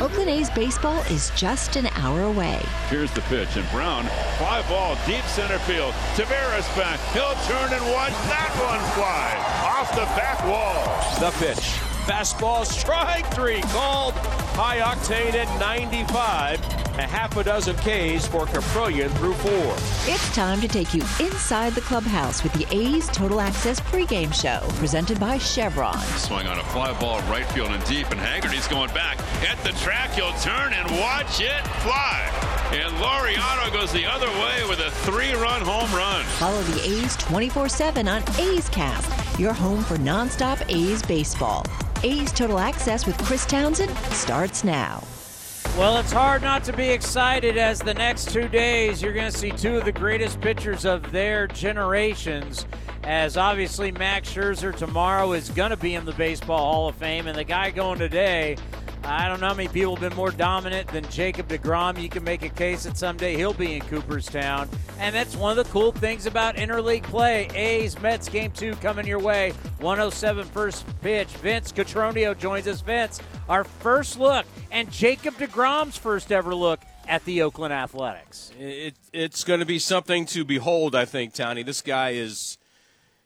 Oakland A's baseball is just an hour away. Here's the pitch, and Brown, fly ball, deep center field. Taveras back. He'll turn and watch that one fly off the back wall. The pitch. Fastball, strike three, called high octane at 95 a half a dozen Ks for Kaprielian through four. It's time to take you inside the clubhouse with the A's Total Access pregame show, presented by Chevron. Swung on a fly ball right field and deep, and Haggerty's going back at the track. He'll turn and watch it fly. And Laureano goes the other way with a three-run home run. Follow the A's 24-7 on A's Cast, your home for nonstop A's baseball. A's Total Access with Chris Townsend starts now. Well, it's hard not to be excited as the next two days you're going to see two of the greatest pitchers of their generations. As obviously Max Scherzer tomorrow is going to be in the Baseball Hall of Fame, and the guy going today, I don't know how many people have been more dominant than Jacob DeGrom. You can make a case that someday he'll be in Cooperstown. And that's one of the cool things about interleague play. A's Mets game two coming your way. 107 first pitch. Vince Cotroneo joins us. Vince, our first look and Jacob DeGrom's first ever look at the Oakland Athletics. It, it's going to be something to behold, I think, Townie. This guy is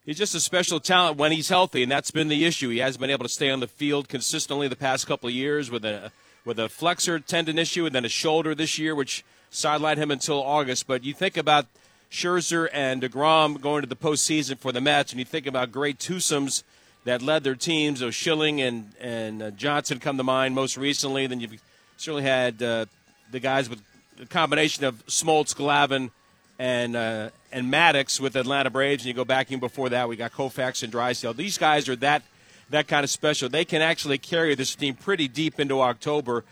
he's just a special talent when he's healthy, and that's been the issue. He hasn't been able to stay on the field consistently the past couple of years with a with a flexor tendon issue and then a shoulder this year, which sidelined him until August. But you think about Scherzer and DeGrom going to the postseason for the Mets, and you think about great twosomes – that led their teams. So Schilling and and uh, Johnson come to mind most recently. Then you've certainly had uh, the guys with a combination of Smoltz, Glavine, and uh, and Maddux with Atlanta Braves. And you go back even before that, we got Koufax and Drysdale. These guys are that that kind of special. They can actually carry this team pretty deep into October.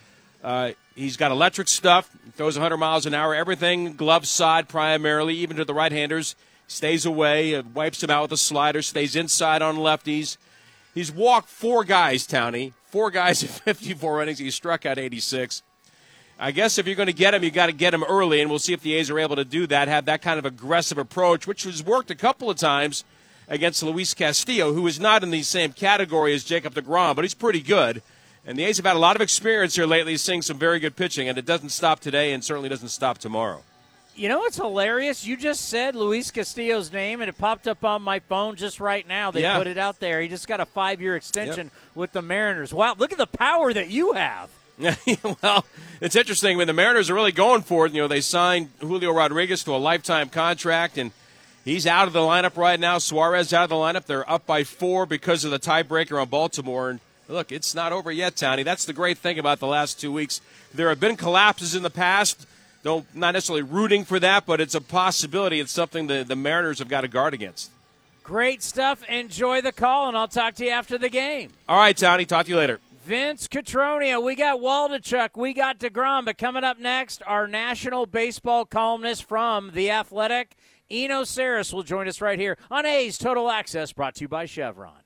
Uh, he's got electric stuff. Throws 100 miles an hour. Everything glove side primarily, even to the right-handers. Stays away, uh, wipes them out with a slider. Stays inside on lefties. He's walked four guys, Townie. Four guys in 54 innings. He struck out 86. I guess if you're going to get him, you got to get him early, and we'll see if the A's are able to do that. Have that kind of aggressive approach, which has worked a couple of times against Luis Castillo, who is not in the same category as Jacob DeGrom, but he's pretty good. And the A's have had a lot of experience here lately, seeing some very good pitching, and it doesn't stop today, and certainly doesn't stop tomorrow. You know what's hilarious? You just said Luis Castillo's name, and it popped up on my phone just right now. They yeah. put it out there. He just got a five year extension yep. with the Mariners. Wow, look at the power that you have. well, it's interesting when the Mariners are really going for it. You know, they signed Julio Rodriguez to a lifetime contract, and he's out of the lineup right now. Suarez out of the lineup. They're up by four because of the tiebreaker on Baltimore. And look, it's not over yet, Townie. That's the great thing about the last two weeks. There have been collapses in the past don't not necessarily rooting for that, but it's a possibility. It's something the, the Mariners have got to guard against. Great stuff. Enjoy the call, and I'll talk to you after the game. All right, Townie. Talk to you later. Vince Cotroneo, we got Waldichuk, we got DeGrom, but coming up next, our national baseball columnist from The Athletic, Eno Sarris, will join us right here on A's Total Access, brought to you by Chevron.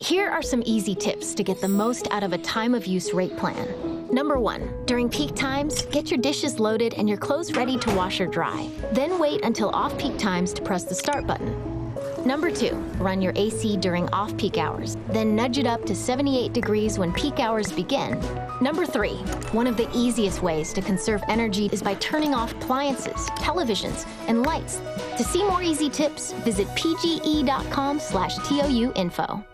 here are some easy tips to get the most out of a time of use rate plan. Number one, during peak times, get your dishes loaded and your clothes ready to wash or dry. Then wait until off peak times to press the start button. Number two, run your AC during off peak hours, then nudge it up to 78 degrees when peak hours begin. Number three, one of the easiest ways to conserve energy is by turning off appliances, televisions, and lights. To see more easy tips, visit pge.com slash TOU info.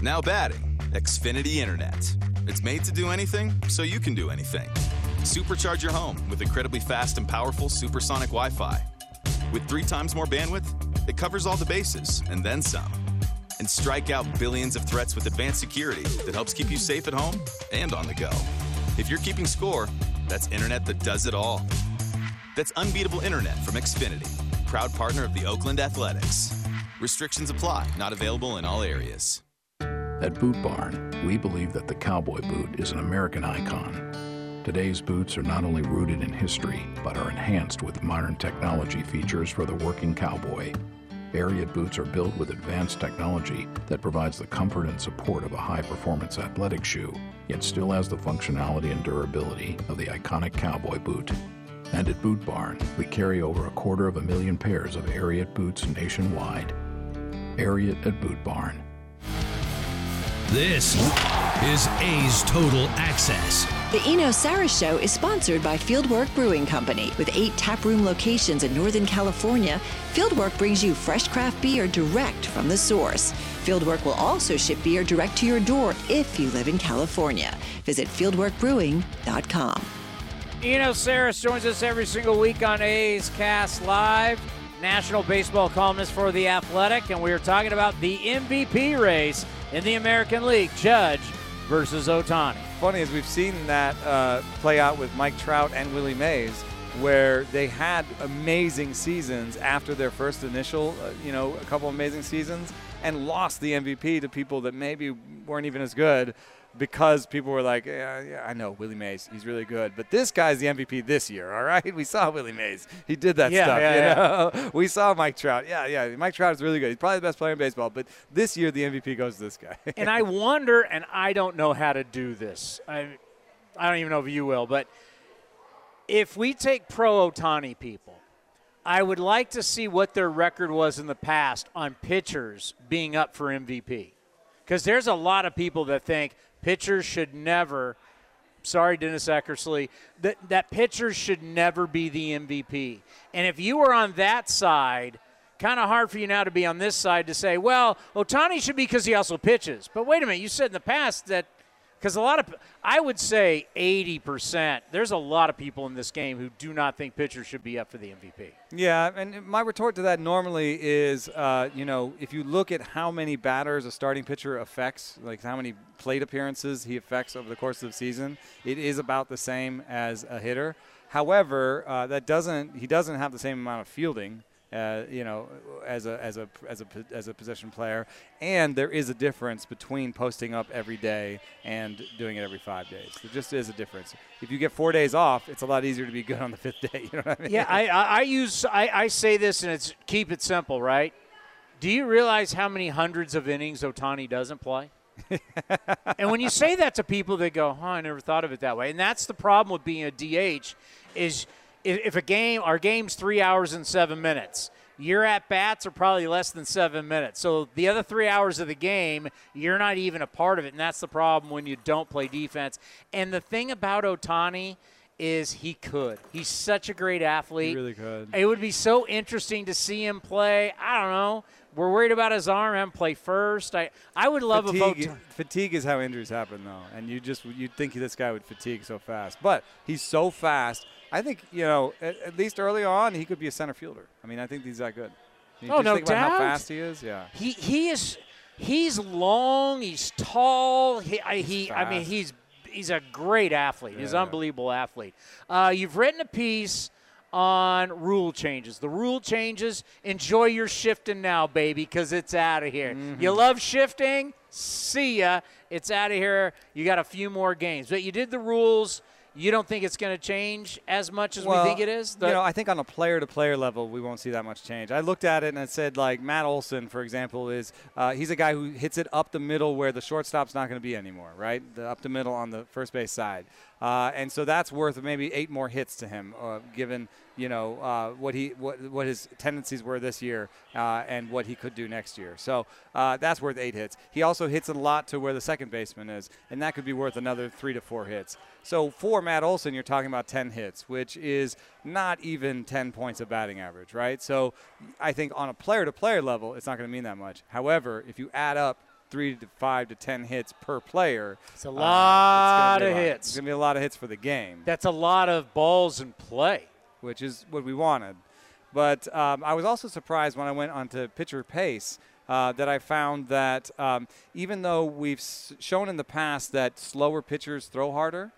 Now batting, Xfinity Internet. It's made to do anything, so you can do anything. Supercharge your home with incredibly fast and powerful supersonic Wi Fi. With three times more bandwidth, it covers all the bases and then some. And strike out billions of threats with advanced security that helps keep you safe at home and on the go. If you're keeping score, that's internet that does it all. That's unbeatable internet from Xfinity, proud partner of the Oakland Athletics. Restrictions apply, not available in all areas. At Boot Barn, we believe that the cowboy boot is an American icon. Today's boots are not only rooted in history, but are enhanced with modern technology features for the working cowboy. Ariat boots are built with advanced technology that provides the comfort and support of a high performance athletic shoe, yet still has the functionality and durability of the iconic cowboy boot. And at Boot Barn, we carry over a quarter of a million pairs of Ariat boots nationwide. Ariat at Boot Barn. This is A's Total Access. The Eno Sarris Show is sponsored by Fieldwork Brewing Company. With eight taproom locations in Northern California, Fieldwork brings you fresh craft beer direct from the source. Fieldwork will also ship beer direct to your door if you live in California. Visit fieldworkbrewing.com. Eno Sarris joins us every single week on A's Cast Live, national baseball columnist for The Athletic, and we are talking about the MVP race in the American League, Judge versus Ohtani. Funny as we've seen that uh, play out with Mike Trout and Willie Mays, where they had amazing seasons after their first initial, uh, you know, a couple amazing seasons, and lost the MVP to people that maybe weren't even as good because people were like, yeah, yeah, I know Willie Mays, he's really good, but this guy's the MVP this year. All right, we saw Willie Mays, he did that Yeah, stuff. yeah, you yeah. know? we saw Mike Trout. Yeah, yeah, Mike Trout is really good. He's probably the best player in baseball, but this year the MVP goes to this guy. and I wonder, and I don't know how to do this. I, I don't even know if you will, but if we take pro Ohtani people, I would like to see what their record was in the past on pitchers being up for MVP. Because there's a lot of people that think pitchers should never, sorry, Dennis Eckersley, that, that pitchers should never be the MVP. And if you were on that side, kind of hard for you now to be on this side to say, well, Ohtani should be because he also pitches. But wait a minute, you said in the past that because a lot of, I would say 80%, there's a lot of people in this game who do not think pitchers should be up for the MVP. Yeah, and my retort to that normally is, uh, you know, if you look at how many batters a starting pitcher affects, like how many plate appearances he affects over the course of the season, it is about the same as a hitter. However, uh, that doesn't he doesn't have the same amount of fielding. Uh, you know, as a as a as a as a position player, and there is a difference between posting up every day and doing it every five days. There just is a difference. If you get four days off, it's a lot easier to be good on the fifth day. You know what I mean? Yeah, I, I, I use I, I say this and it's keep it simple, right? Do you realize how many hundreds of innings Ohtani doesn't play? and when you say that to people, they go, "Huh, I never thought of it that way." And that's the problem with being a DH is if if a game our game's three hours and seven minutes. Your at bats are probably less than seven minutes. So the other three hours of the game, you're not even a part of it. And that's the problem when you don't play defense. And the thing about Ohtani is he could. He's such a great athlete. He really could. It would be so interesting to see him play. I don't know. We're worried about his arm. Him play first. I I would love fatigue, a vote. fatigue is how injuries happen, though, and you just you'd think this guy would fatigue so fast, but he's so fast. I think you know at, at least early on he could be a center fielder. I mean, I think he's that good. You Oh, just no think about how fast he is. Yeah. He he is he's long. He's tall. He I, he I mean he's he's a great athlete. he's an unbelievable athlete. Uh, you've written a piece on rule changes. The rule changes. Enjoy your shifting now, baby, because it's out of here. Mm-hmm. You love shifting? See ya. It's out of here. You got a few more games, but you did the rules. You don't think it's going to change as much as Well, we think it is? The- you know, I think on a player-to-player level, we won't see that much change. I looked at it and I said, like Matt Olson, for example, is uh, he's a guy who hits it up the middle where the shortstop's not going to be anymore, right? The up the middle on the first base side, uh, and so that's worth maybe eight more hits to him, uh, given you know uh, what he what what his tendencies were this year uh, and what he could do next year. So uh, that's worth eight hits. He also hits a lot to where the second baseman is, and that could be worth another three to four hits. So for Matt Olson, you're talking about 10 hits, which is not even 10 points of batting average, right? So I think on a player-to-player level, it's not going to mean that much. However, if you add up three to five to 10 hits per player, It's a uh, lot gonna be of a lot. hits. It's going to be a lot of hits for the game That's a lot of balls in play. which is what we wanted. But um, I was also surprised when I went onto pitcher pace uh, that I found that um, even though we've s- shown in the past that slower pitchers throw harder,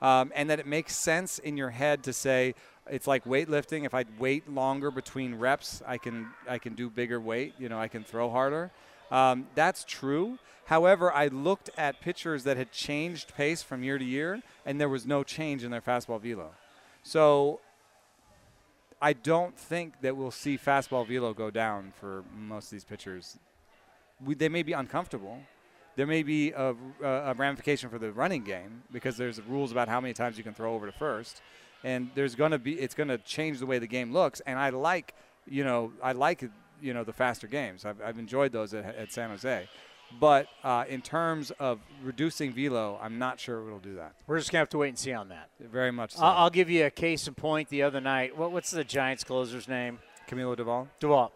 um, and that it makes sense in your head to say it's like weightlifting. If I wait longer between reps, I can I can do bigger weight. You know, I can throw harder. Um, that's true. However, I looked at pitchers that had changed pace from year to year, and there was no change in their fastball velo. So I don't think that we'll see fastball velo go down for most of these pitchers. We, they may be uncomfortable. There may be a, a ramification for the running game because there's rules about how many times you can throw over to first, and there's going to be it's going to change the way the game looks. And I like, you know, I like you know the faster games. I've, I've enjoyed those at, at San Jose. But uh, in terms of reducing velo, I'm not sure it'll do that. We're just gonna have to wait and see on that. Very much. So. I'll, I'll give you a case in point. The other night, what, what's the Giants closer's name? Camilo Doval. Doval.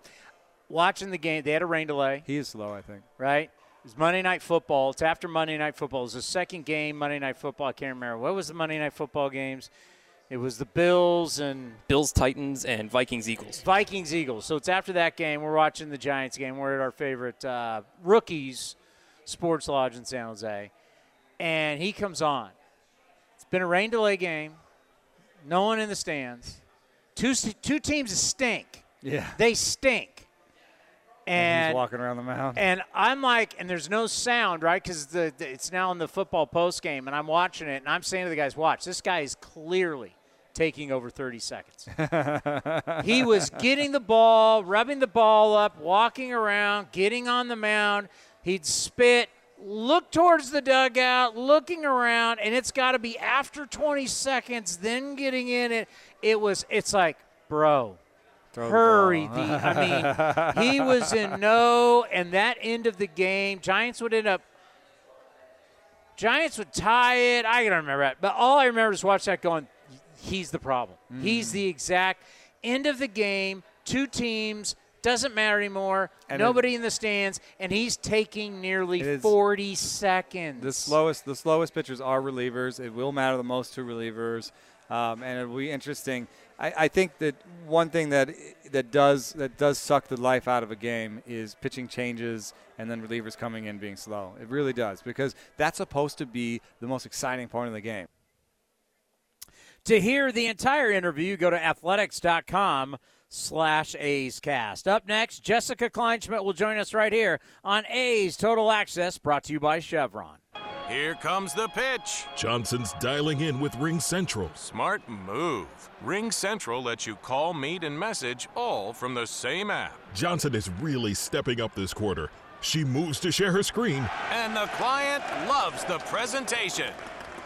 Watching the game, they had a rain delay. He is slow, I think. Right. It's Monday Night Football. It's after Monday Night Football. It's the second game Monday Night Football. I can't remember what was the Monday Night Football games. It was the Bills and Bills, Titans, and Vikings, Eagles. Vikings, Eagles. So it's after that game. We're watching the Giants game. We're at our favorite uh, rookies Sports Lodge in San Jose, and he comes on. It's been a rain delay game. No one in the stands. Two two teams stink. Yeah, they stink. And, and he's walking around the mound. And I'm like, and there's no sound, right? Because the, the, it's now in the football post game, and I'm watching it, and I'm saying to the guys, "Watch, this guy is clearly taking over 30 seconds. he was getting the ball, rubbing the ball up, walking around, getting on the mound. He'd spit, look towards the dugout, looking around, and it's got to be after 20 seconds, then getting in it. It was, it's like, bro, Throw hurry. The, I mean, he was in no, and that end of the game, Giants would end up. Giants would tie it. I don't remember that, but all I remember is watch that going. He's the problem. Mm. He's the exact end of the game. Two teams doesn't matter anymore. And Nobody it, in the stands, and he's taking nearly 40 seconds. The slowest, the slowest pitchers are relievers. It will matter the most to relievers, um, and it'll be interesting. I, I, think that one thing that that does that does suck the life out of a game is pitching changes and then relievers coming in being slow. It really does because that's supposed to be the most exciting part of the game. To hear the entire interview, go to athletics.com slash A's Cast. Up next, Jessica Kleinschmidt will join us right here on A's Total Access, brought to you by Chevron. Here comes the pitch. Johnson's dialing in with Ring Central. Smart move. Ring Central lets you call, meet, and message all from the same app. Johnson is really stepping up this quarter. She moves to share her screen. And the client loves the presentation.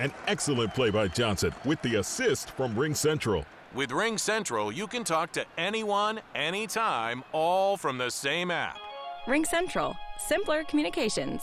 An excellent play by Johnson with the assist from Ring Central. With Ring Central, you can talk to anyone, anytime, all from the same app. Ring Central, simpler communications.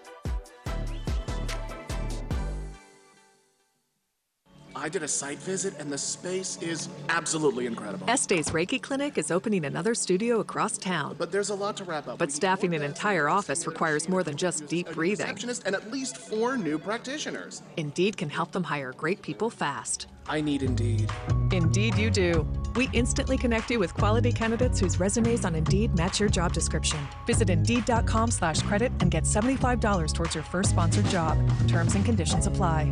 I did a site visit, and the space is absolutely incredible. Este's Reiki Clinic is opening another studio across town. But there's a lot to wrap up. But staffing an entire office requires more than just deep breathing. and at least four new practitioners. Indeed can help them hire great people fast. I need Indeed. Indeed, you do. We instantly connect you with quality candidates whose resumes on Indeed match your job description. Visit Indeed.com/credit and get seventy-five dollars towards your first sponsored job. Terms and conditions apply.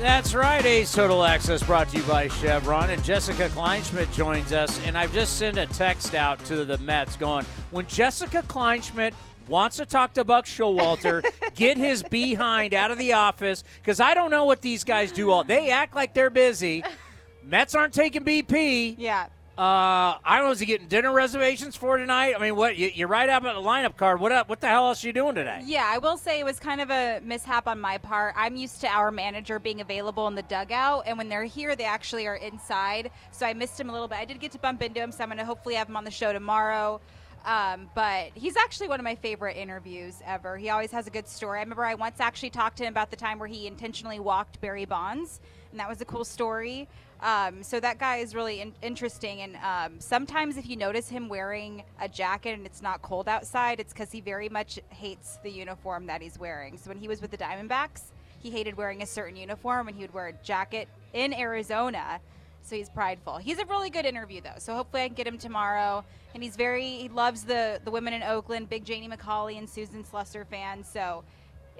That's right. A's Total Access brought to you by Chevron. And Jessica Kleinschmidt joins us. And I've just sent a text out to the Mets going, when Jessica Kleinschmidt wants to talk to Buck Showalter, get his behind out of the office because I don't know what these guys do all. They act like they're busy. Mets aren't taking BP. Yeah. Uh, I don't know. Is he getting dinner reservations for tonight? I mean, what you, you're right up at the lineup card. What up? What the hell else are you doing today? Yeah, I will say it was kind of a mishap on my part. I'm used to our manager being available in the dugout, and when they're here, they actually are inside. So I missed him a little bit. I did get to bump into him, so I'm going to hopefully have him on the show tomorrow. Um, but he's actually one of my favorite interviews ever. He always has a good story. I remember I once actually talked to him about the time where he intentionally walked Barry Bonds, and that was a cool story. Um, so that guy is really in- interesting. And um, sometimes, if you notice him wearing a jacket and it's not cold outside, it's because he very much hates the uniform that he's wearing. So when he was with the Diamondbacks, he hated wearing a certain uniform, and he would wear a jacket in Arizona. So he's prideful. He's a really good interview, though. So hopefully I can get him tomorrow. And he's very he loves the the women in Oakland, big Janie McCauley and Susan Slusser fans. So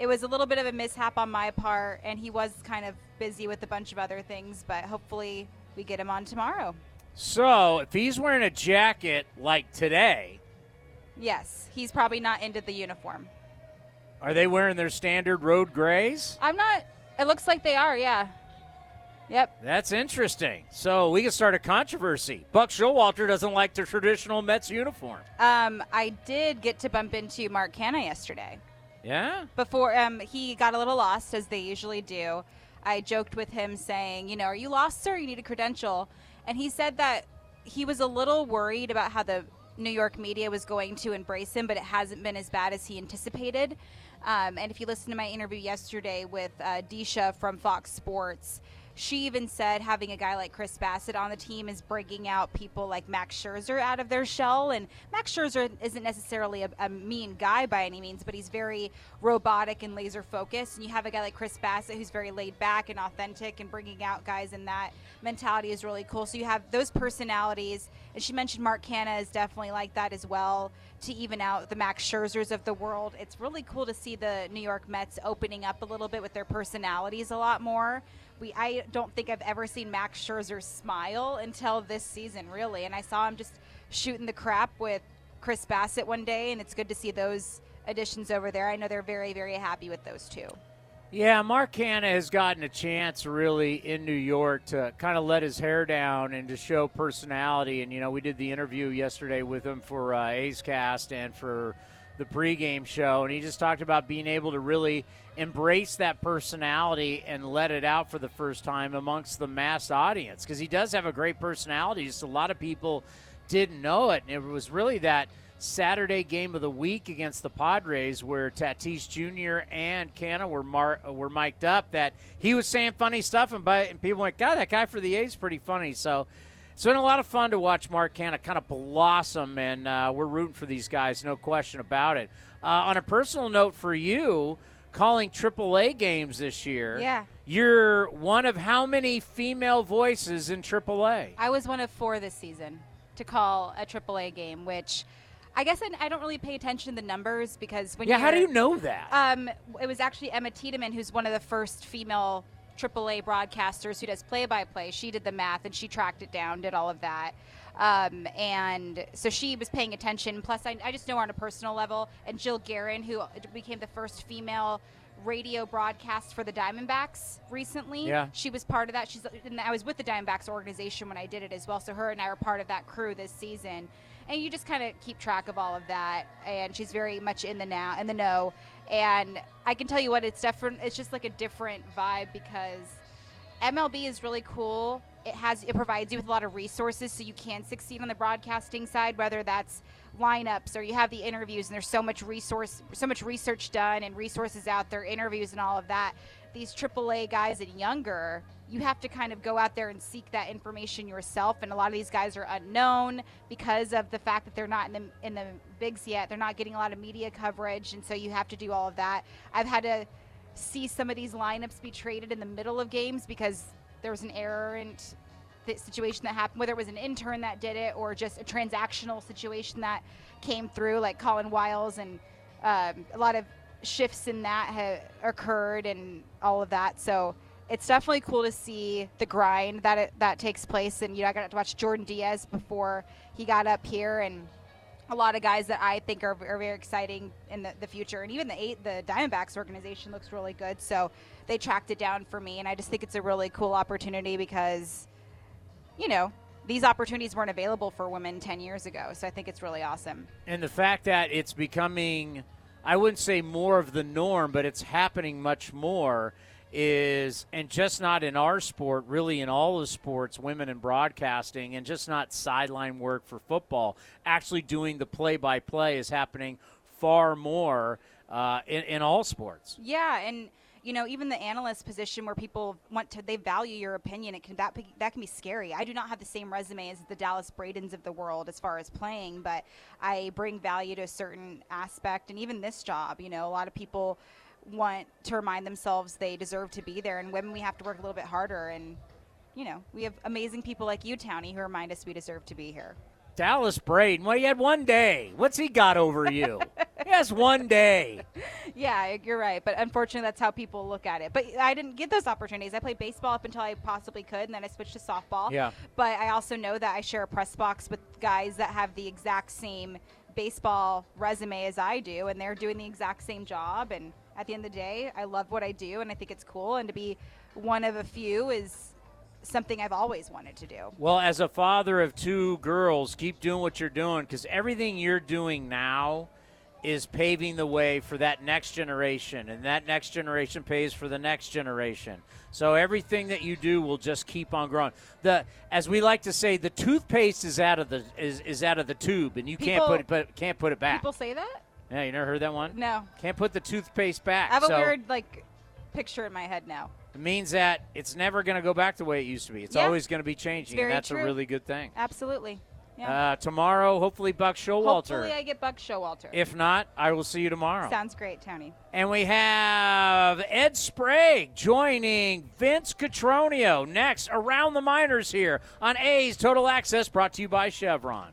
it was a little bit of a mishap on my part, and he was kind of busy with a bunch of other things. But hopefully we get him on tomorrow. So if he's wearing a jacket like today, Yes, he's probably not into the uniform. are they wearing their standard road grays? I'm not. It looks like they are. Yeah. Yep. That's interesting. So we can start a controversy. Buck Showalter doesn't like the traditional Mets uniform. Um, I did get to bump into Mark Canha yesterday. Yeah. before um, he got a little lost as they usually do. I joked with him saying you know are you lost sir? You need a credential. And he said that he was a little worried about how the new york media was going to embrace him but it hasn't been as bad as he anticipated. Um, and if you listen to my interview yesterday with uh, Deesha from fox sports she even said having a guy like Chris Bassitt on the team is bringing out people like Max Scherzer out of their shell. And Max Scherzer isn't necessarily a, a mean guy by any means, but he's very robotic and laser focused. And you have a guy like Chris Bassitt who's very laid back and authentic, and bringing out guys in that mentality is really cool. So you have those personalities. And she mentioned Mark Canha is definitely like that as well to even out the Max Scherzers of the world. It's really cool to see the New York Mets opening up a little bit with their personalities a lot more. We I don't think I've ever seen Max Scherzer smile until this season, really. And I saw him just shooting the crap with Chris Bassitt one day, and it's good to see those additions over there. I know they're very, very happy with those two. Yeah, Mark Canha has gotten a chance really in New York to kind of let his hair down and to show personality. And, you know, we did the interview yesterday with him for uh, A's Cast and for the pregame show. And he just talked about being able to really embrace that personality and let it out for the first time amongst the mass audience because he does have a great personality. Just a lot of people didn't know it. And it was really that Saturday game of the week against the Padres, where Tatis Jr. and Canha were mar- were mic'd up, that he was saying funny stuff, and, by, and people went, "God, that guy for the A's pretty funny." So it's been a lot of fun to watch Mark Canha kind of blossom, and uh, we're rooting for these guys, no question about it. Uh, on a personal note for you, calling AAA games this year, Yeah. you're one of how many female voices in AAA? I was one of four this season to call a AAA game, which I guess I, I don't really pay attention to the numbers because when Yeah, how do you know that? Um, it was actually Emma Tiedemann, who's one of the first female AAA broadcasters who does play-by-play. She did the math and she tracked it down, did all of that. Um, and so she was paying attention. Plus, I, I just know her on a personal level. And Jill Guerin, who became the first female radio broadcast for the Diamondbacks recently. Yeah. She was part of that. She's and I was with the Diamondbacks organization when I did it as well. So her and I were part of that crew this season. And you just kind of keep track of all of that. And she's very much in the now in the know. And I can tell you what, it's different. It's just like a different vibe because MLB is really cool. It has it provides you with a lot of resources so you can succeed on the broadcasting side, whether that's lineups or you have the interviews and there's so much resource so much research done and resources out there, interviews and all of that. These AAA guys and younger, you have to kind of go out there and seek that information yourself and a lot of these guys are unknown because of the fact that they're not in the in the bigs yet. They're not getting a lot of media coverage and so you have to do all of that. I've had to see some of these lineups be traded in the middle of games because there was an error and situation that happened, whether it was an intern that did it or just a transactional situation that came through, like Colin Wiles, and um, a lot of shifts in that have occurred and all of that. So it's definitely cool to see the grind that it, that takes place. And you know, I got to watch Jordan Diaz before he got up here, and a lot of guys that I think are, are very exciting in the, the future. And even the eight, the Diamondbacks organization looks really good. So they tracked it down for me, and I just think it's a really cool opportunity because, you know, these opportunities weren't available for women 10 years ago. So I think it's really awesome. And the fact that it's becoming, I wouldn't say more of the norm, but it's happening much more is, and just not in our sport, really in all the sports, women in broadcasting, and just not sideline work for football. Actually, doing the play by play is happening far more uh, in, in all sports. Yeah, and you know, even the analyst position where people want to, they value your opinion. It can that that can be scary. I do not have the same resume as the Dallas Braden's of the world as far as playing, but I bring value to a certain aspect. And even this job, you know, a lot of people want to remind themselves they deserve to be there, and women we have to work a little bit harder. And you know, we have amazing people like you, Townie, who remind us we deserve to be here. Dallas Braden. Well, he had one day. What's he got over you? he has one day. Yeah, you're right. But unfortunately, that's how people look at it. But I didn't get those opportunities. I played baseball up until I possibly could, and then I switched to softball. Yeah. But I also know that I share a press box with guys that have the exact same baseball resume as I do, and they're doing the exact same job. And at the end of the day, I love what I do, and I think it's cool. And to be one of a few is something I've always wanted to do. Well, as a father of two girls, keep doing what you're doing because everything you're doing now is paving the way for that next generation, and that next generation pays for the next generation. So everything that you do will just keep on growing. The as we like to say, the toothpaste is out of the is, is out of the tube, and you People- can't put it but can't put it back. People say that? Yeah, you never heard that one? No. Can't put the toothpaste back. I have So a weird like picture in my head now. It means that it's never going to go back the way it used to be. It's Yeah. always going to be changing, and that's true. a really good thing. Absolutely. Yeah. Uh, tomorrow, hopefully, Buck Showalter. Hopefully, I get Buck Showalter. If not, I will see you tomorrow. Sounds great, Townie. And we have Ed Sprague joining Vince Cotroneo next around the minors here on A's Total Access, brought to you by Chevron.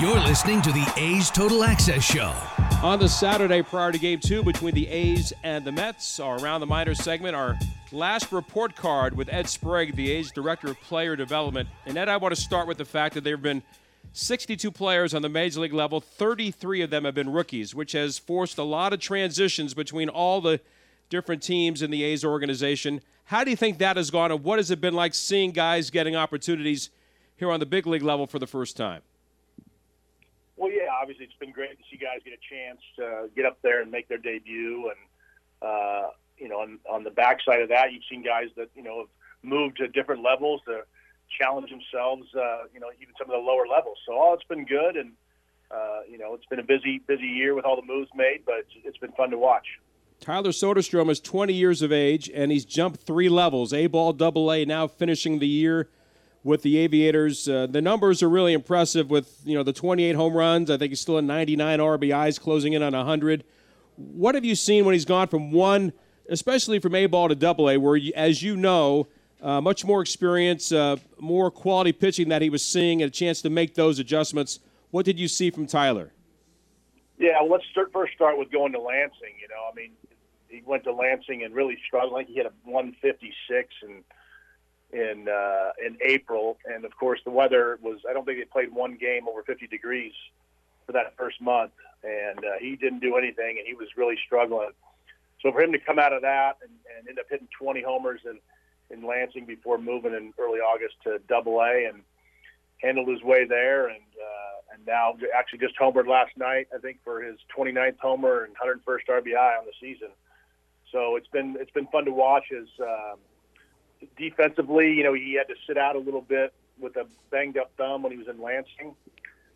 You're listening to the A's Total Access Show. On the Saturday prior to game two between the A's and the Mets, our Around the Minors segment, our last report card with Ed Sprague, the A's Director of Player Development. And Ed, I want to start with the fact that there have been 62 players on the Major League level, 33 of them have been rookies, which has forced a lot of transitions between all the different teams in the A's organization. How do you think that has gone, and what has it been like seeing guys getting opportunities here on the big league level for the first time? Well, yeah, obviously it's been great to see guys get a chance to get up there and make their debut. And uh, you know, on, on the backside of that, you've seen guys that you know have moved to different levels to challenge themselves. Uh, you know, even some of the lower levels. So all it's been good, and uh, you know, it's been a busy busy year with all the moves made, but it's, it's been fun to watch. Tyler Soderstrom is 20 years of age, and he's jumped three levels: A ball, double A. Now finishing the year with the Aviators. Uh, the numbers are really impressive. With you know the 28 home runs, I think he's still at 99 RBIs, closing in on 100. What have you seen when he's gone from one, especially from A ball to double A, where, as you know, uh, much more experience, uh, more quality pitching that he was seeing, and a chance to make those adjustments. What did you see from Tyler? Yeah, well, let's start, first start with going to Lansing. You know, I mean, he went to Lansing and really struggled. Like he hit a 156 and in uh, in April, and of course the weather was. I don't think they played one game over 50 degrees for that first month, and uh, he didn't do anything, and he was really struggling. So for him to come out of that and, and end up hitting 20 homers in in Lansing before moving in early August to Double A and handled his way there, and uh, and now actually just homered last night, I think for his 29th homer and 101st RBI on the season. So it's been it's been fun to watch his. Um, defensively, you know, he had to sit out a little bit with a banged up thumb when he was in Lansing,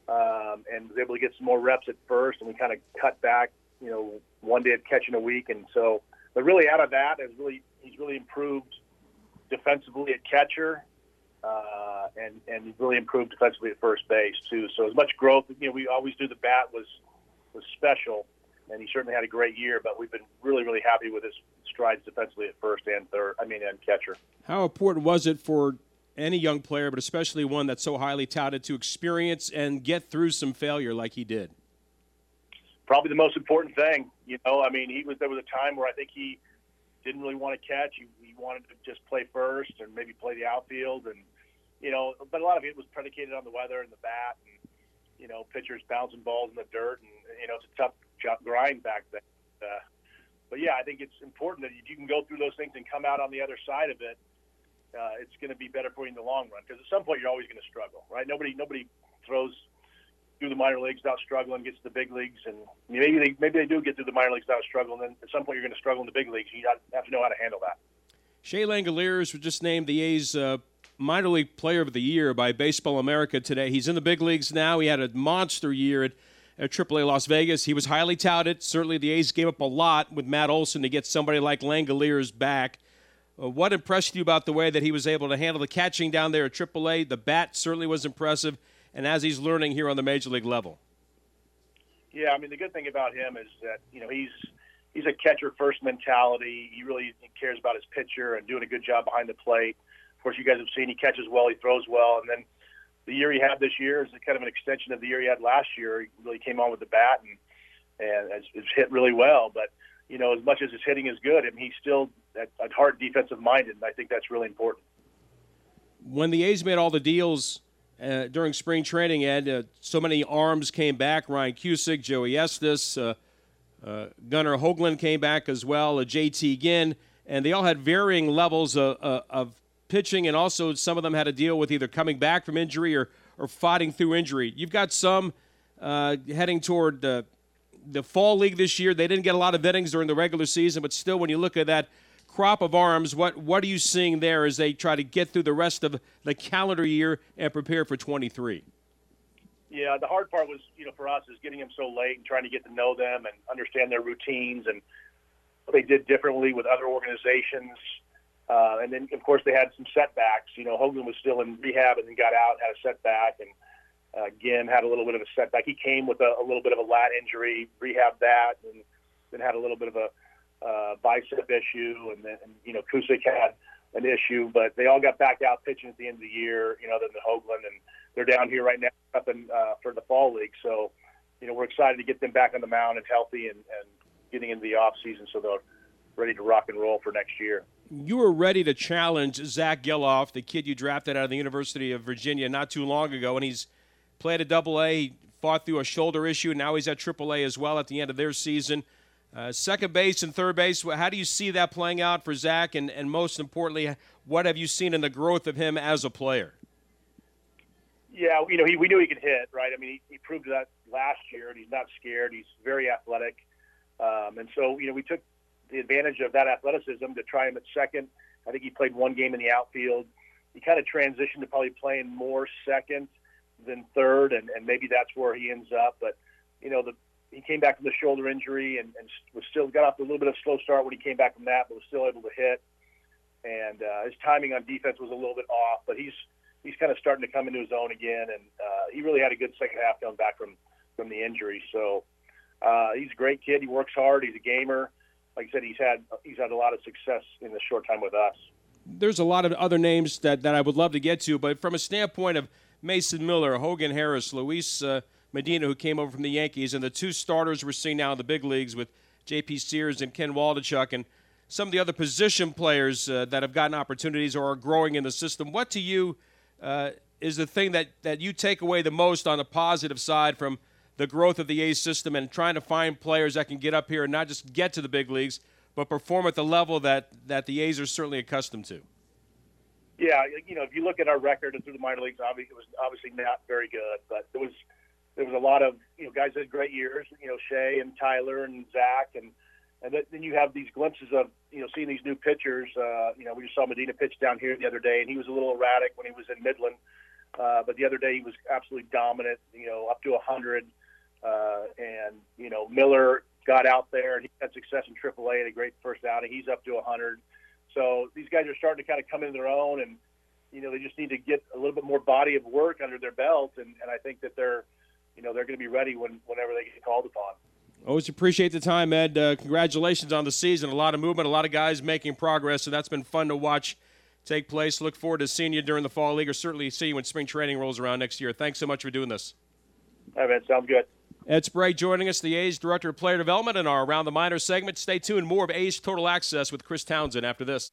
um, and was able to get some more reps at first, and we kind of cut back, you know, one day of catching a week, and so, but really out of that, has really he's really improved defensively at catcher, uh, and and he's really improved defensively at first base too. So as much growth, you know, we always do the bat was was special and he certainly had a great year. But we've been really, really happy with his strides defensively at first and third. I mean, and catcher. How important was it for any young player, but especially one that's so highly touted, to experience and get through some failure like he did? Probably the most important thing. You know, I mean, he was there was a time where I think he didn't really want to catch. He, he wanted to just play first and maybe play the outfield, and you know, but a lot of it was predicated on the weather and the bat, and you know, pitchers bouncing balls in the dirt, and you know, it's a tough job, grind back then. Uh, but yeah, I think it's important that you can go through those things and come out on the other side of it, uh, it's going to be better for you in the long run. Because at some point you're always going to struggle, right? Nobody nobody throws through the minor leagues without struggling, gets to the big leagues, and maybe they maybe they do get through the minor leagues without struggling. Then at some point you're going to struggle in the big leagues. You have to know how to handle that. Shea Langeliers was just named the A's uh, minor league player of the year by Baseball America today. He's in the big leagues now. He had a monster year at at AAA Las Vegas. He was highly touted. Certainly, the A's gave up a lot with Matt Olson to get somebody like Langeliers back. Uh, what impressed you about the way that he was able to handle the catching down there at AAA? The bat certainly was impressive, and as he's learning here on the major league level. Yeah, I mean the good thing about him is that you know he's he's a catcher first mentality. He really cares about his pitcher and doing a good job behind the plate. Of course, you guys have seen he catches well, he throws well, and then the year he had this year is kind of an extension of the year he had last year. He really came on with the bat and and has, has hit really well. But you know, as much as his hitting is good, I mean, he's still at, at heart defensive minded, and I think that's really important. When the A's made all the deals uh, during spring training, Ed, uh, so many arms came back. Ryan Cusick, Joey Estes, uh, uh Gunnar Hoglund came back as well. Uh, JT Ginn, and they all had varying levels of, uh, of pitching, and also some of them had to deal with either coming back from injury or, or fighting through injury. You've got some uh, heading toward the, the fall league this year. They didn't get a lot of innings during the regular season, but still, when you look at that crop of arms, what, what are you seeing there as they try to get through the rest of the calendar year and prepare for 23? Yeah, the hard part was, you know, for us is getting them so late and trying to get to know them and understand their routines and what they did differently with other organizations uh, and then, of course, they had some setbacks. You know, Hogan was still in rehab and then got out, had a setback, and uh, again had a little bit of a setback. He came with a, a little bit of a lat injury, rehabbed that, and then had a little bit of a uh, bicep issue, and then you know Cusick had an issue, but they all got back out pitching at the end of the year. You know, other than Hoglund, and they're down here right now up in uh, for the fall league. So, you know, we're excited to get them back on the mound and healthy and, and getting into the off season, so they're ready to rock and roll for next year you were ready to challenge Zack Gelof, the kid you drafted out of the University of Virginia not too long ago, and he's played at Double A, fought through a shoulder issue, and now he's at Triple A as well at the end of their season. Uh, second base and third base, how do you see that playing out for Zach? And, and most importantly, what have you seen in the growth of him as a player? Yeah, you know, he, we knew he could hit, right? I mean, he, he proved that last year, and he's not scared. He's very athletic. Um, and so, you know, we took the advantage of that athleticism to try him at second. I think he played one game in the outfield. He kind of transitioned to probably playing more second than third, and, and maybe that's where he ends up. But you know, the he came back from the shoulder injury and, and was still got off a little bit of a slow start when he came back from that, but was still able to hit. And uh, his timing on defense was a little bit off, but he's he's kind of starting to come into his own again, and uh, he really had a good second half coming back from from the injury. So uh, he's a great kid. He works hard. He's a gamer. Like I said, he's had he's had a lot of success in the short time with us. There's a lot of other names that, that I would love to get to, but from a standpoint of Mason Miller, Hogan Harris, Luis uh, Medina, who came over from the Yankees, and the two starters we're seeing now in the big leagues with J.P. Sears and Ken Waldichuk, and some of the other position players uh, that have gotten opportunities or are growing in the system. What to you uh, is the thing that, that you take away the most on the positive side from the growth of the A's system and trying to find players that can get up here and not just get to the big leagues, but perform at the level that, that the A's are certainly accustomed to? Yeah, you know, if you look at our record through the minor leagues, obviously it was obviously not very good, but there was there was a lot of you know guys had great years, you know, Shea and Tyler and Zach, and and then you have these glimpses of you know seeing these new pitchers. Uh, you know, we just saw Medina pitch down here the other day, and he was a little erratic when he was in Midland, uh, but the other day he was absolutely dominant. You know, up to a hundred, uh, and you know Miller got out there and he had success in AAA, had a great first outing. He's up to a hundred. So these guys are starting to kind of come into their own, and you know they just need to get a little bit more body of work under their belt, and, and I think that they're you know they're going to be ready when whenever they get called upon. Always appreciate the time, Ed. Uh, congratulations on the season. A lot of movement, a lot of guys making progress, and that's been fun to watch take place. Look forward to seeing you during the fall league, or certainly see you when spring training rolls around next year. Thanks so much for doing this. All right, man. Sounds good. Ed Sprague joining us, the A's Director of Player Development, in our Around the Minors segment. Stay tuned. More of A's Total Access with Chris Townsend after this.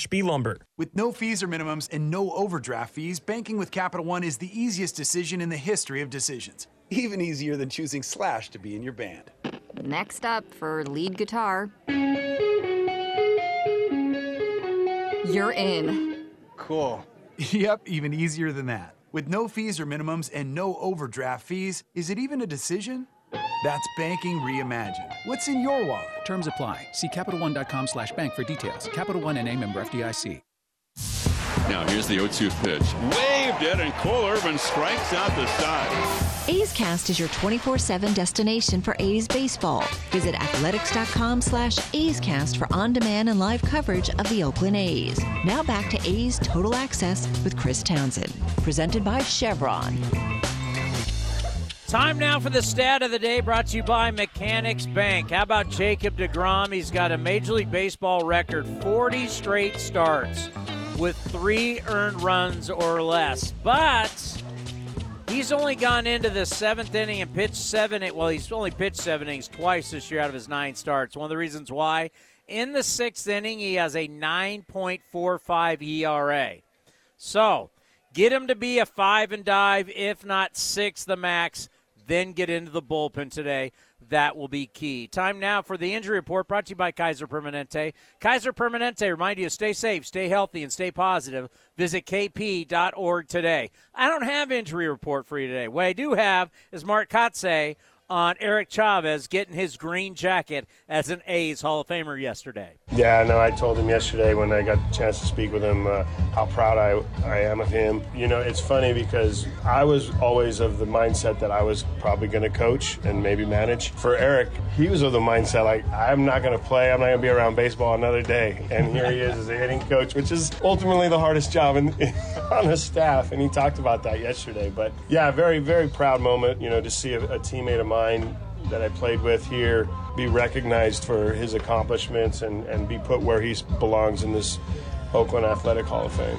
Lumber. With no fees or minimums and no overdraft fees, banking with Capital One is the easiest decision in the history of decisions. Even easier than choosing Slash to be in your band. Next up for lead guitar. You're in. Cool. Yep, even easier than that. With no fees or minimums and no overdraft fees, is it even a decision? That's banking reimagined. What's in your wallet? Terms apply. See CapitalOne.com slash bank for details. Capital One and a member FDIC. Now here's the 0-2 pitch. Waved it, and Cole Irvin strikes out the side. A's Cast is your 24-7 destination for A's baseball. Visit athletics.com slash A's Cast for on-demand and live coverage of the Oakland A's. Now back to A's Total Access with Chris Townsend. Presented by Chevron. Time now for the stat of the day brought to you by Mechanics Bank. How about Jacob DeGrom? He's got a Major League Baseball record 40 straight starts with three earned runs or less. But he's only gone into the seventh inning and pitched seven. Well, he's only pitched seven innings twice this year out of his nine starts. One of the reasons why. In the sixth inning, he has a 9.45 ERA. So get him to be a five and dive, if not six, the max. Then get into the bullpen today. That will be key. Time now for the injury report brought to you by Kaiser Permanente. Kaiser Permanente remind you stay safe, stay healthy, and stay positive. Visit kp.org today. I don't have injury report for you today. What I do have is Mark Kotsay on Eric Chavez getting his green jacket as an A's Hall of Famer yesterday. Yeah, no, I told him yesterday when I got the chance to speak with him uh, how proud I, I am of him. You know, it's funny because I was always of the mindset that I was probably going to coach and maybe manage. For Eric, he was of the mindset like, I'm not going to play, I'm not going to be around baseball another day. And here he is as a hitting coach, which is ultimately the hardest job in, on a staff. And he talked about that yesterday. But yeah, very, very proud moment, you know, to see a, a teammate of mine that I played with here be recognized for his accomplishments and, and be put where he belongs in this Oakland Athletic Hall of Fame.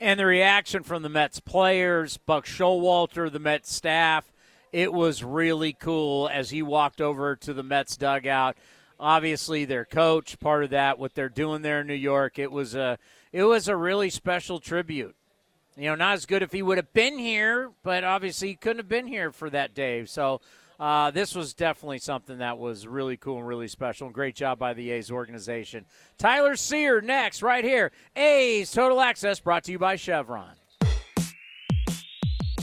And the reaction from the Mets players, Buck Showalter, the Mets staff, it was really cool as he walked over to the Mets dugout. Obviously, their coach, part of that, what they're doing there in New York. It was a, it was a really special tribute. You know, not as good if he would have been here, but obviously he couldn't have been here for that day. So uh, this was definitely something that was really cool and really special. And great job by the A's organization. Tyler Cyr next, right here. A's Total Access brought to you by Chevron.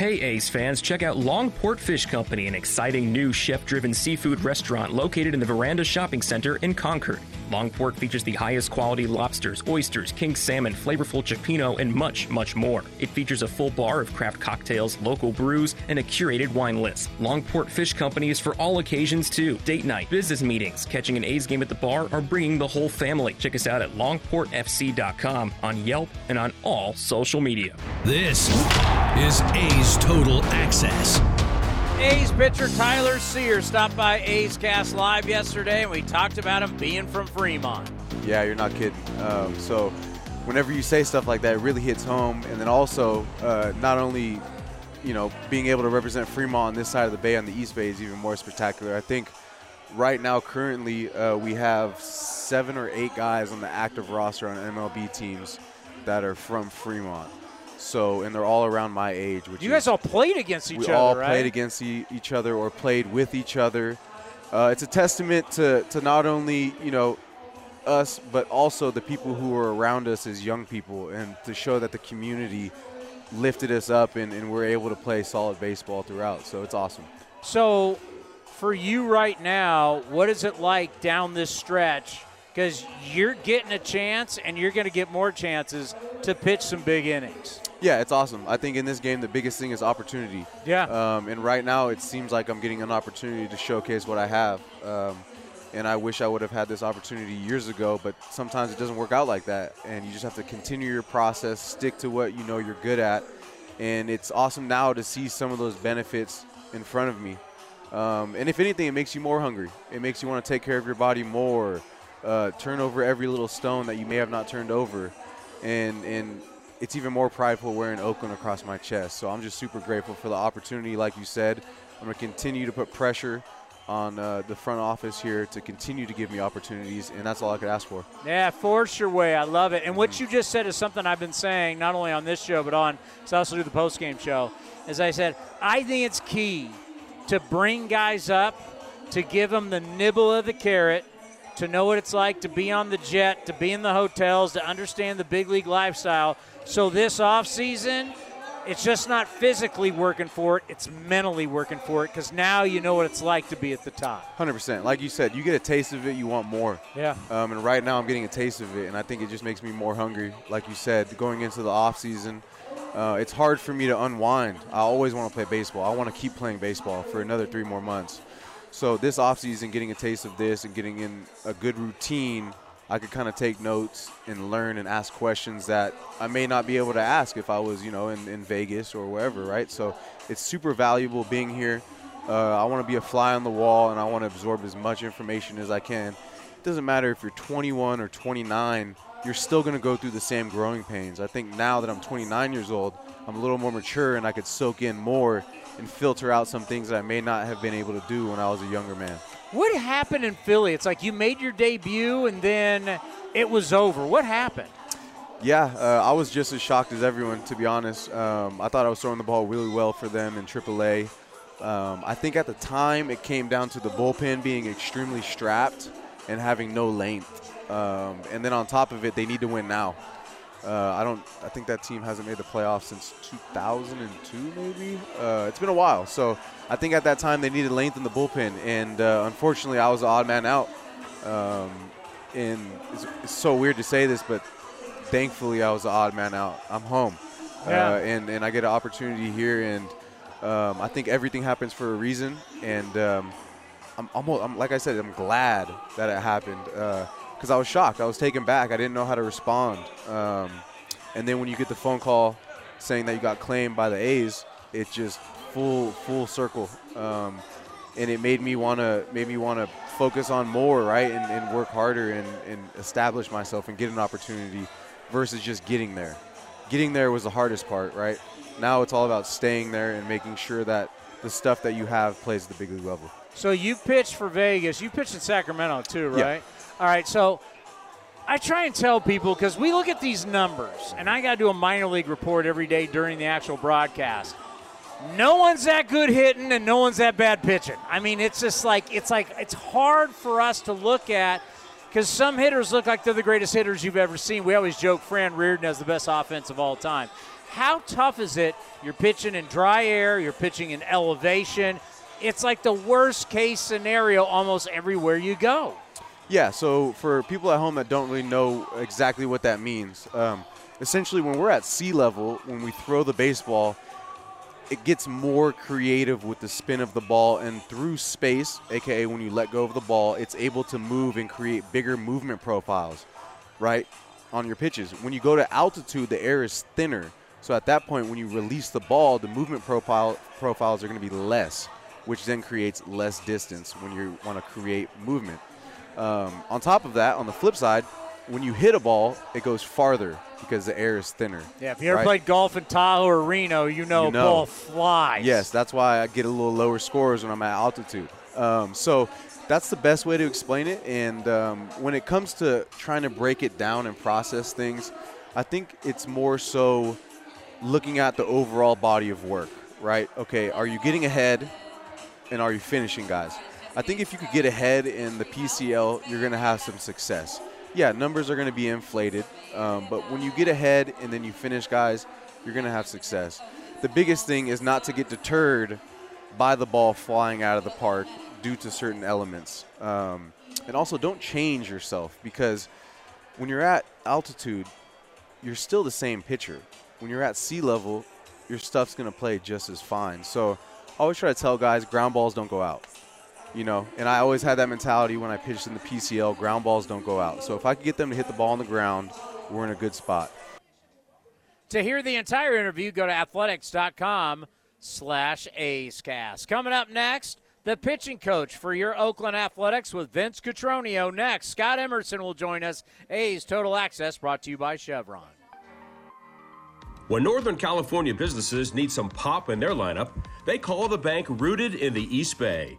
Hey A's fans, check out Longport Fish Company, an exciting new chef driven seafood restaurant located in the Veranda Shopping Center in Concord. Longport features the highest quality lobsters, oysters, king salmon, flavorful cioppino, and much, much more. It features a full bar of craft cocktails, local brews, and a curated wine list. Longport Fish Company is for all occasions too date night, business meetings, catching an A's game at the bar, or bringing the whole family. Check us out at longportfc.com, on Yelp, and on all social media. This is A's Total Access. A's pitcher Tyler Cyr stopped by A's Cast Live yesterday, and we talked about him being from Fremont. Yeah, you're not kidding. Um, so, whenever you say stuff like that, it really hits home. And then also, uh, not only, you know, being able to represent Fremont on this side of the bay on the East Bay is even more spectacular. I think right now, currently, uh, we have seven or eight guys on the active roster on MLB teams that are from Fremont. So, and they're all around my age. Which You is- guys all played against each other, we all right? played against e- each other or played with each other. Uh, it's a testament to, to not only you know us, but also the people who were around us as young people, and to show that the community lifted us up and, and we're able to play solid baseball throughout. So it's awesome. So, for you right now, what is it like down this stretch? Because you're getting a chance, and you're going to get more chances to pitch some big innings. Yeah, it's awesome. I think in this game, the biggest thing is opportunity. Yeah. Um, and right now, it seems like I'm getting an opportunity to showcase what I have. Um, and I wish I would have had this opportunity years ago, but sometimes it doesn't work out like that. And you just have to continue your process, stick to what you know you're good at. And it's awesome now to see some of those benefits in front of me. Um, and if anything, it makes you more hungry. It makes you want to take care of your body more, uh, turn over every little stone that you may have not turned over. And, and it's even more prideful wearing Oakland across my chest. So I'm just super grateful for the opportunity. Like you said, I'm going to continue to put pressure on uh, the front office here to continue to give me opportunities, and that's all I could ask for. Yeah, force your way. I love it. And what you just said is something I've been saying not only on this show but on. So I also do the post game show. As I said, I think it's key to bring guys up, to give them the nibble of the carrot, to know what it's like to be on the jet, to be in the hotels, to understand the big league lifestyle. So this off season, it's just not physically working for it; it's mentally working for it because now you know what it's like to be at the top. 100%. Like you said, you get a taste of it, you want more. Yeah. Um, and right now, I'm getting a taste of it, and I think it just makes me more hungry. Like you said, going into the off season, uh, it's hard for me to unwind. I always want to play baseball. I want to keep playing baseball for another three more months. So this offseason, getting a taste of this and getting in a good routine, I could kind of take notes and learn and ask questions that I may not be able to ask if I was, you know, in, in Vegas or wherever, right? So it's super valuable being here. Uh, I want to be a fly on the wall, and I want to absorb as much information as I can. It doesn't matter if you're 21 or 29, you're still going to go through the same growing pains. I think now that I'm 29 years old, I'm a little more mature and I could soak in more and filter out some things that I may not have been able to do when I was a younger man. What happened in Philly? It's like you made your debut and then it was over. What happened? Yeah, uh, I was just as shocked as everyone, to be honest. Um, I thought I was throwing the ball really well for them in AAA. Um, I think at the time it came down to the bullpen being extremely strapped and having no length. Um, and then on top of it, they need to win now. Uh, I don't. I think that team hasn't made the playoffs since 2002, maybe. Uh, it's been a while. So I think at that time they needed length in the bullpen, and uh, unfortunately, I was the odd man out. Um, and it's, it's, so weird to say this, but thankfully, I was the odd man out. I'm home, yeah. Uh, and and I get an opportunity here, and um, I think everything happens for a reason, and um, I'm almost. I'm, like I said, I'm glad that it happened uh, because I was shocked. I was taken back. I didn't know how to respond. Um, and then when you get the phone call saying that you got claimed by the A's, it just full full circle. Um, and it made me want to made me want to focus on more, right, and, and work harder and, and, establish myself and get an opportunity versus just getting there. Getting there was the hardest part, right? Now it's all about staying there and making sure that the stuff that you have plays at the big league level. So you pitched for Vegas. You pitched in Sacramento too, right? Yeah. All right, so I try and tell people because we look at these numbers, and I got to do a minor league report every day during the actual broadcast. No one's that good hitting, and no one's that bad pitching. I mean, it's just like it's like it's hard for us to look at because some hitters look like they're the greatest hitters you've ever seen. We always joke Fran Reardon has the best offense of all time. How tough is it? You're pitching in dry air, you're pitching in elevation. It's like the worst case scenario almost everywhere you go. Yeah, so for people at home that don't really know exactly what that means, um, essentially when we're at sea level, when we throw the baseball, it gets more creative with the spin of the ball, and through space, aka when you let go of the ball, it's able to move and create bigger movement profiles, right, on your pitches. When you go to altitude, the air is thinner, so at that point, when you release the ball, the movement profile profiles are going to be less, which then creates less distance when you want to create movement. Um, on top of that, on the flip side, when you hit a ball, it goes farther because the air is thinner. Yeah, if you ever right? played golf in Tahoe or Reno, you know, You know. ball flies. Yes, that's why I get a little lower scores when I'm at altitude. Um, so that's the best way to explain it. And um, when it comes to trying to break it down and process things, I think it's more so looking at the overall body of work, right? Okay, are you getting ahead and are you finishing guys? I think if you could get ahead in the PCL, you're going to have some success. Yeah, numbers are going to be inflated, um, but when you get ahead and then you finish guys, you're going to have success. The biggest thing is not to get deterred by the ball flying out of the park due to certain elements. Um, and also, don't change yourself because when you're at altitude, you're still the same pitcher. When you're at sea level, your stuff's going to play just as fine. So, I always try to tell guys ground balls don't go out. You know, and I always had that mentality when I pitched in the PCL ground balls don't go out. So, if I could get them to hit the ball on the ground, we're in a good spot. To hear the entire interview, go to athletics.com slash A'scast. Coming up next, the pitching coach for your Oakland Athletics with Vince Cotroneo. Next, Scott Emerson will join us. A's Total Access brought to you by Chevron. When Northern California businesses need some pop in their lineup, they call the bank rooted in the East Bay.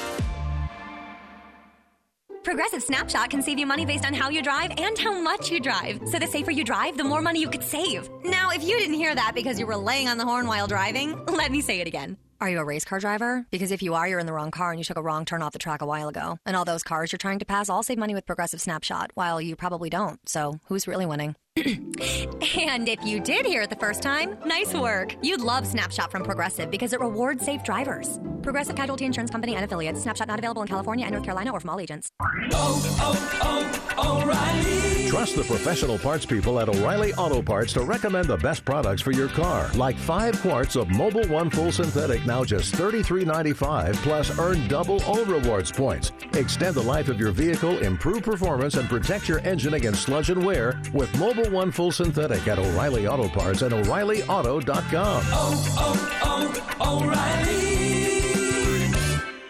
Progressive Snapshot can save you money based on how you drive and how much you drive. So the safer you drive, the more money you could save. Now, if you didn't hear that because you were laying on the horn while driving, let me say it again. Are you a race car driver? Because if you are, you're in the wrong car and you took a wrong turn off the track a while ago. And all those cars you're trying to pass all save money with Progressive Snapshot, while you probably don't. So who's really winning? and if you did hear it the first time, nice work. You'd love Snapshot from Progressive because it rewards safe drivers. Progressive Casualty Insurance Company and affiliates. Snapshot not available in California and North Carolina or from all agents. Oh, oh, oh, O'Reilly. Trust the professional parts people at O'Reilly Auto Parts to recommend the best products for your car. Like five quarts of Mobil One Full Synthetic, now just $33.95, plus earn double O Rewards points. Extend the life of your vehicle, improve performance, and protect your engine against sludge and wear with Mobil One Full Synthetic at O'Reilly Auto Parts and O'ReillyAuto.com. Oh, oh, oh, O'Reilly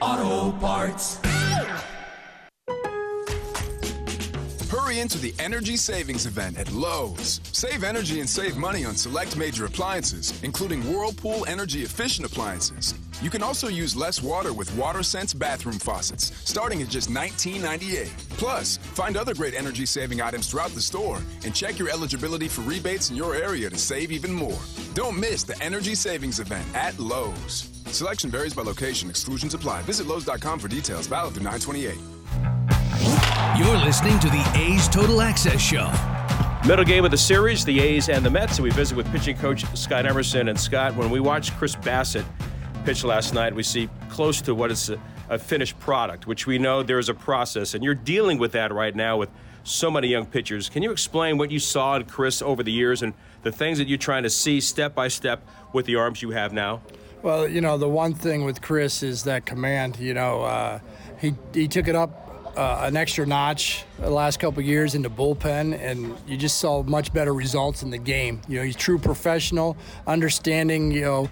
Auto Parts. Into the energy savings event at Lowe's. Save energy and save money on select major appliances, including Whirlpool energy efficient appliances. You can also use less water with WaterSense bathroom faucets, starting at just $19.98. Plus, find other great energy saving items throughout the store and check your eligibility for rebates in your area to save even more. Don't miss the energy savings event at Lowe's. Selection varies by location, exclusions apply. Visit Lowe's.com for details, valid through 928. You're listening to the A's Total Access Show. Middle game of the series, the A's and the Mets. And we visit with pitching coach Scott Emerson. And Scott, when we watched Chris Bassitt pitch last night, we see close to what is a, a finished product, which we know there is a process. And you're dealing with that right now with so many young pitchers. Can you explain what you saw in Chris over the years and the things that you're trying to see step by step with the arms you have now? Well, you know, the one thing with Chris is that command. You know, uh, he he took it up uh, an extra notch the last couple years in the bullpen, and you just saw much better results in the game. You know, he's true professional, understanding you know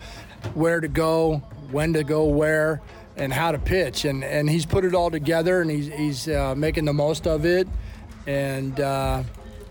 where to go, when to go where, and how to pitch, and and he's put it all together, and he's he's uh, making the most of it, and.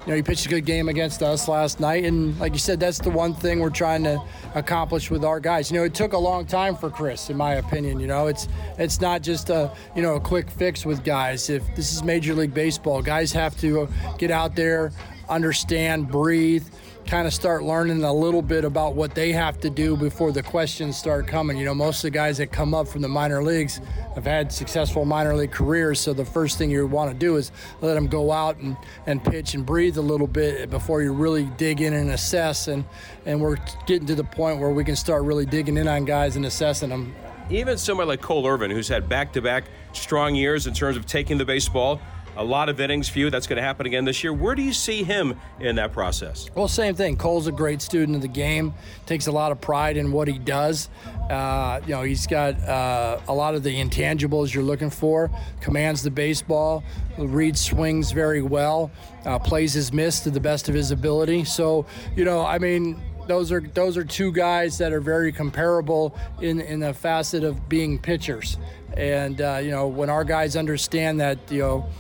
You know, he pitched a good game against us last night, and like you said, that's the one thing we're trying to accomplish with our guys. You know, it took a long time for Chris, in my opinion. You know, it's it's not just a you know a quick fix with guys. If this is Major League Baseball, guys have to get out there, understand, breathe, kind of start learning a little bit about what they have to do before the questions start coming. You know, most of the guys that come up from the minor leagues have had successful minor league careers, so the first thing you want to do is let them go out and, and pitch and breathe a little bit before you really dig in and assess. And, and we're getting to the point where we can start really digging in on guys and assessing them. Even somebody like Cole Irvin, who's had back to back strong years in terms of taking the baseball, a lot of innings for you. That's going to happen again this year. Where do you see him in that process? Well, same thing. Cole's a great student of the game. Takes a lot of pride in what he does. Uh, you know, he's got uh, a lot of the intangibles you're looking for. Commands the baseball, reads swings very well, uh, plays his miss to the best of his ability. So, you know, I mean, those are those are two guys that are very comparable in in the facet of being pitchers. And uh, you know, when our guys understand that, you know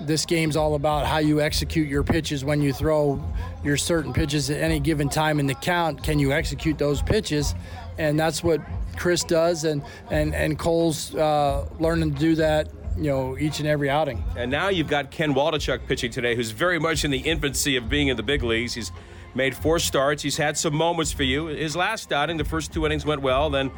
this game's all about how you execute your pitches when you throw your certain pitches at any given time in the count. Can you execute those pitches? And that's what Chris does, and and and Cole's uh, learning to do that. You know, each and every outing. And now you've got Ken Waldichuk pitching today, who's very much in the infancy of being in the big leagues. He's made four starts. He's had some moments for you. His last outing, the first two innings went well. Then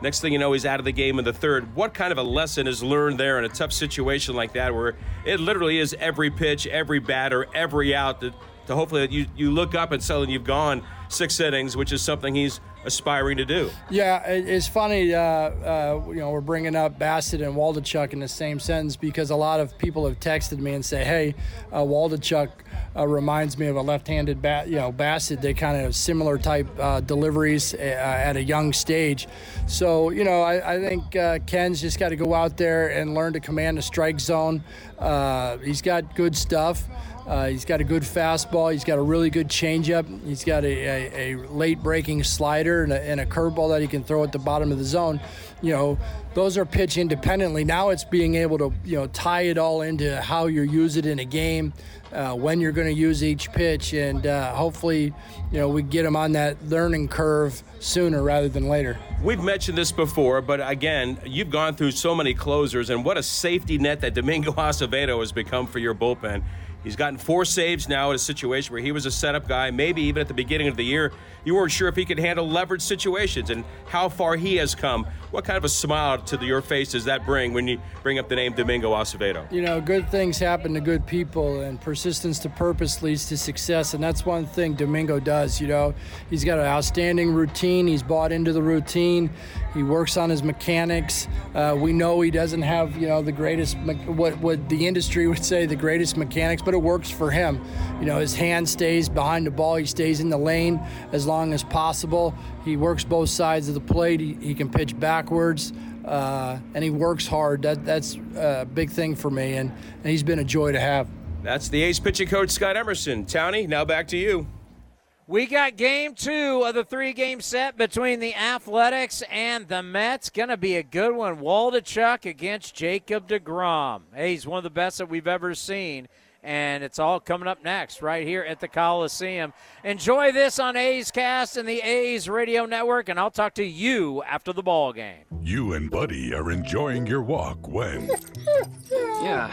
Next thing you know, he's out of the game in the third. What kind of a lesson is learned there in a tough situation like that, where it literally is every pitch, every batter, every out to, to hopefully you, you look up and suddenly you've gone six innings, which is something he's aspiring to do. Yeah, it's funny. Uh, uh, you know, we're bringing up Bassitt and Waldichuk in the same sentence because a lot of people have texted me and say, "Hey, uh, Waldichuk uh, reminds me of a left-handed bat. You know, Bassitt. They kind of similar type uh, deliveries uh, at a young stage. So, you know, I, I think Ken's just got to go out there and learn to command the strike zone. he's got good stuff. Uh, he's got a good fastball. He's got a really good changeup. He's got a, a, a late breaking slider and a, and a curveball that he can throw at the bottom of the zone. You know, those are pitched independently. Now it's being able to you know tie it all into how you use it in a game, uh, when you're going to use each pitch, and uh, hopefully, you know, we get him on that learning curve sooner rather than later. We've mentioned this before, but again, you've gone through so many closers, and what a safety net that Domingo Acevedo has become for your bullpen. He's gotten four saves now in a situation where he was a setup guy. Maybe even at the beginning of the year, you weren't sure if he could handle leverage situations and how far he has come. What kind of a smile to the, your face does that bring when you bring up the name Domingo Acevedo? You know, good things happen to good people, and persistence to purpose leads to success. And that's one thing Domingo does. You know, he's got an outstanding routine. He's bought into the routine. He works on his mechanics. Uh, we know he doesn't have, you know, the greatest, what what the industry would say, the greatest mechanics, but it works for him. You know, his hand stays behind the ball. He stays in the lane as long as possible. He works both sides of the plate. He, he can pitch backwards. Uh, and he works hard. That that's a big thing for me, and, and he's been a joy to have. That's the A's pitching coach Scott Emerson. Townie, now back to you. We got game two of the three game set between the Athletics and the Mets. Going to be a good one. Waldichuk against Jacob DeGrom. Hey, he's one of the best that we've ever seen. And it's all coming up next right here at the Coliseum. Enjoy this on A's Cast and the A's Radio Network, and I'll talk to you after the ball game. You and Buddy are enjoying your walk when. Yeah,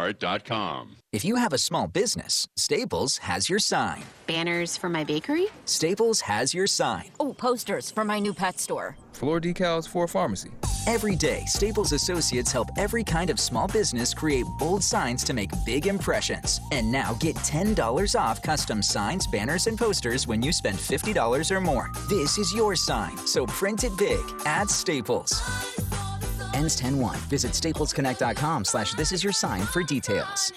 lastdivebar.com. If you have a small business, Staples has your sign. Banners for my bakery? Staples has your sign. Oh, posters for my new pet store. Floor decals for a pharmacy. Every day, Staples associates help every kind of small business create bold signs to make big impressions. And now get $10 off custom signs, banners, and posters when you spend $50 or more. This is your sign, so print it big at Staples. Ends 10 1. Visit staplesconnect.com slash this is your sign for details.